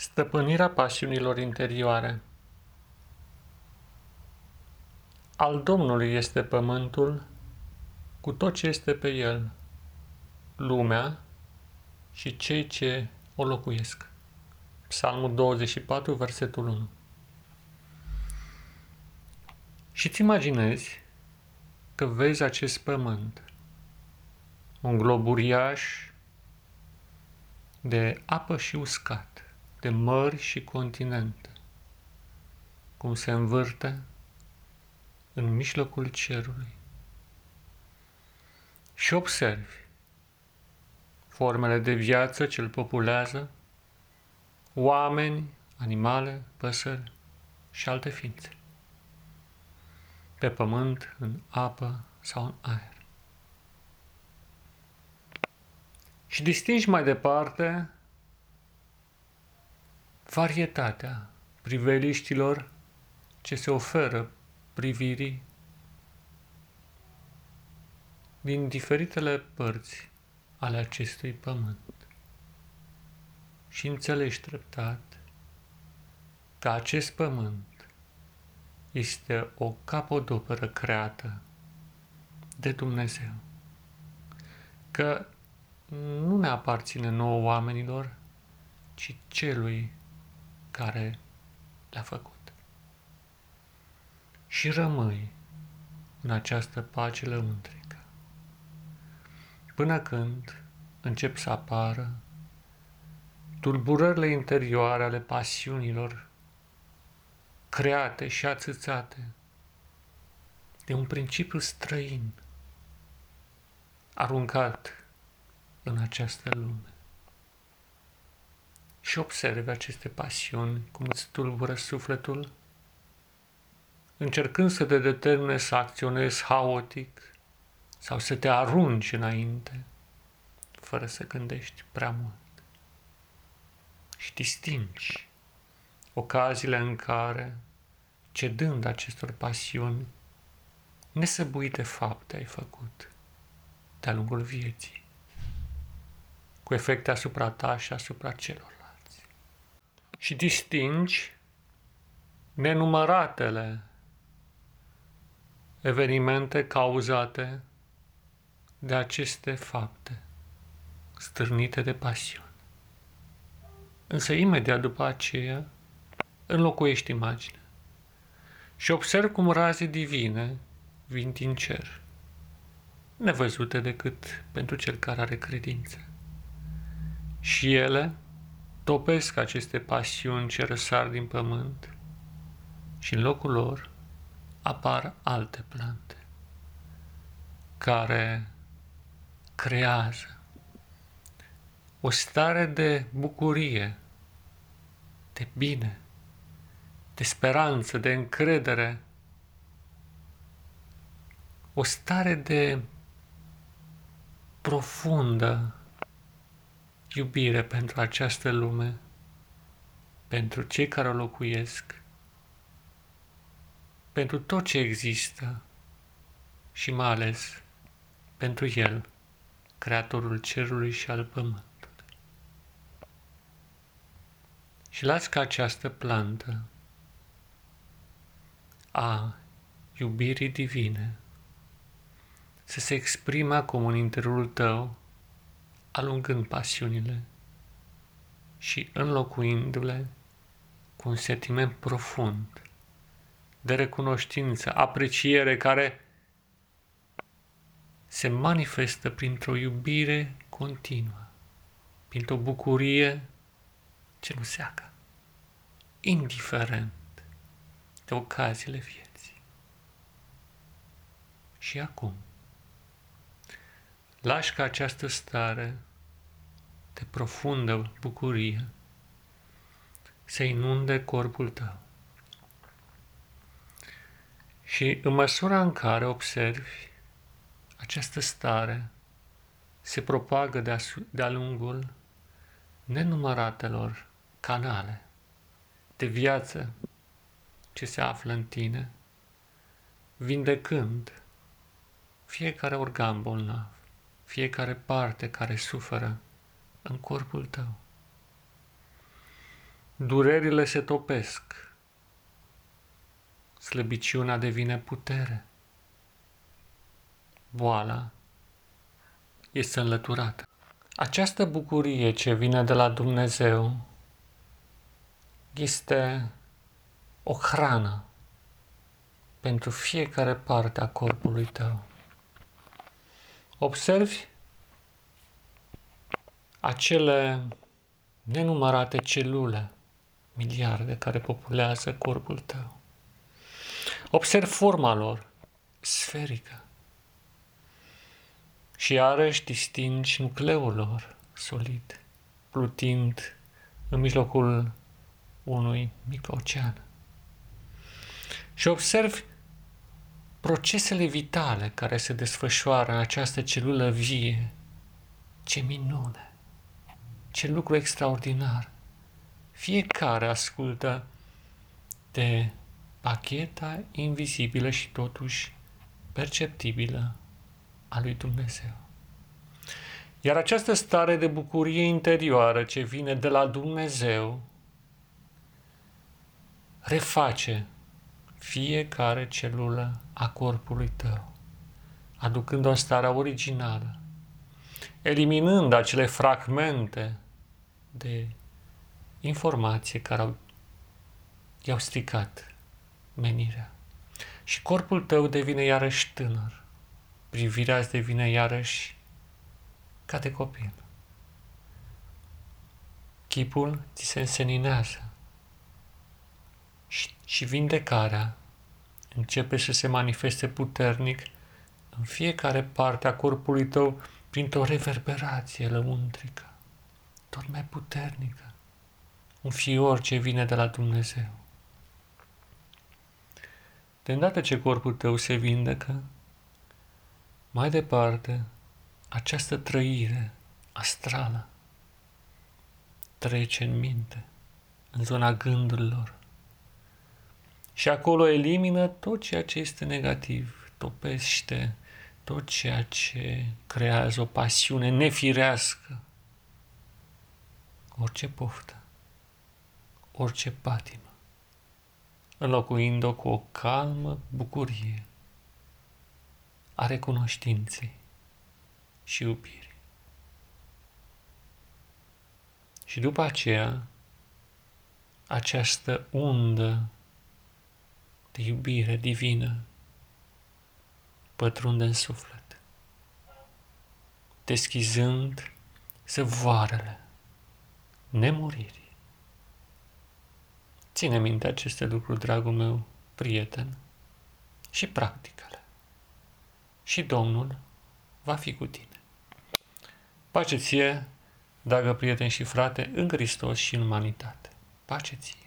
Stăpânirea pasiunilor interioare. Al Domnului este pământul cu tot ce este pe el, lumea și cei ce o locuiesc. Psalmul 24, versetul 1 Și ți imaginezi că vezi acest pământ, un glob uriaș de apă și uscat, de mări și continente, cum se învârte în mijlocul cerului. Și observi formele de viață ce îl populează, oameni, animale, păsări și alte ființe, pe pământ, în apă sau în aer. Și distingi mai departe varietatea priveliștilor ce se oferă privirii din diferitele părți ale acestui pământ. Și înțelegi treptat că acest pământ este o capodoperă creată de Dumnezeu. Că nu ne aparține nouă oamenilor, ci celui care le-a făcut. Și rămâi în această pace lăuntrică, până când încep să apară tulburările interioare ale pasiunilor create și ațățate de un principiu străin aruncat în această lume și observi aceste pasiuni, cum îți tulbură sufletul, încercând să te determine să acționezi haotic sau să te arunci înainte, fără să gândești prea mult. Și distingi ocaziile în care, cedând acestor pasiuni, nesăbuite fapte ai făcut de-a lungul vieții, cu efecte asupra ta și asupra celor și distingi nenumăratele evenimente cauzate de aceste fapte stârnite de pasiune. Însă imediat după aceea înlocuiești imaginea și observ cum raze divine vin din cer, nevăzute decât pentru cel care are credință. Și ele topesc aceste pasiuni ce răsar din pământ și în locul lor apar alte plante care creează o stare de bucurie, de bine, de speranță, de încredere, o stare de profundă iubire pentru această lume, pentru cei care o locuiesc, pentru tot ce există și mai ales pentru El, Creatorul Cerului și al Pământului. Și lași ca această plantă a iubirii divine să se exprime acum în interiorul tău alungând pasiunile și înlocuindu-le cu un sentiment profund de recunoștință, apreciere care se manifestă printr-o iubire continuă, printr-o bucurie ce nu seacă, indiferent de ocaziile vieții. Și acum, Lași ca această stare de profundă bucurie să inunde corpul tău. Și în măsura în care observi această stare se propagă de-a, de lungul nenumăratelor canale de viață ce se află în tine, vindecând fiecare organ bolnav fiecare parte care suferă în corpul tău. Durerile se topesc. Slăbiciunea devine putere. Boala este înlăturată. Această bucurie ce vine de la Dumnezeu este o hrană pentru fiecare parte a corpului tău. Observi acele nenumărate celule, miliarde care populează corpul tău. Observ forma lor, sferică. Și iarăși distingi nucleul lor, solid, plutind în mijlocul unui mic ocean. Și observi procesele vitale care se desfășoară în această celulă vie. Ce minune! Ce lucru extraordinar! Fiecare ascultă de pacheta invizibilă și totuși perceptibilă a lui Dumnezeu. Iar această stare de bucurie interioară ce vine de la Dumnezeu reface fiecare celulă a corpului tău, aducând o stare originală, eliminând acele fragmente de informație care au, i-au stricat menirea. Și corpul tău devine iarăși tânăr. Privirea îți devine iarăși ca de copil. Chipul ți se înseninează și, și vindecarea începe să se manifeste puternic în fiecare parte a corpului tău printr-o reverberație lăuntrică, tot mai puternică, un fior ce vine de la Dumnezeu. De îndată ce corpul tău se vindecă, mai departe, această trăire astrală trece în minte, în zona gândurilor, și acolo elimină tot ceea ce este negativ, topește tot ceea ce creează o pasiune nefirească, orice poftă, orice patimă, înlocuind-o cu o calmă bucurie a recunoștinței și iubirii. Și după aceea, această undă de iubire divină pătrunde în suflet, deschizând zăvoarele nemuririi. Ține minte aceste lucruri, dragul meu, prieten, și practicale. Și Domnul va fi cu tine. Pace ție, dragă prieten și frate, în Hristos și în umanitate. Pace ție!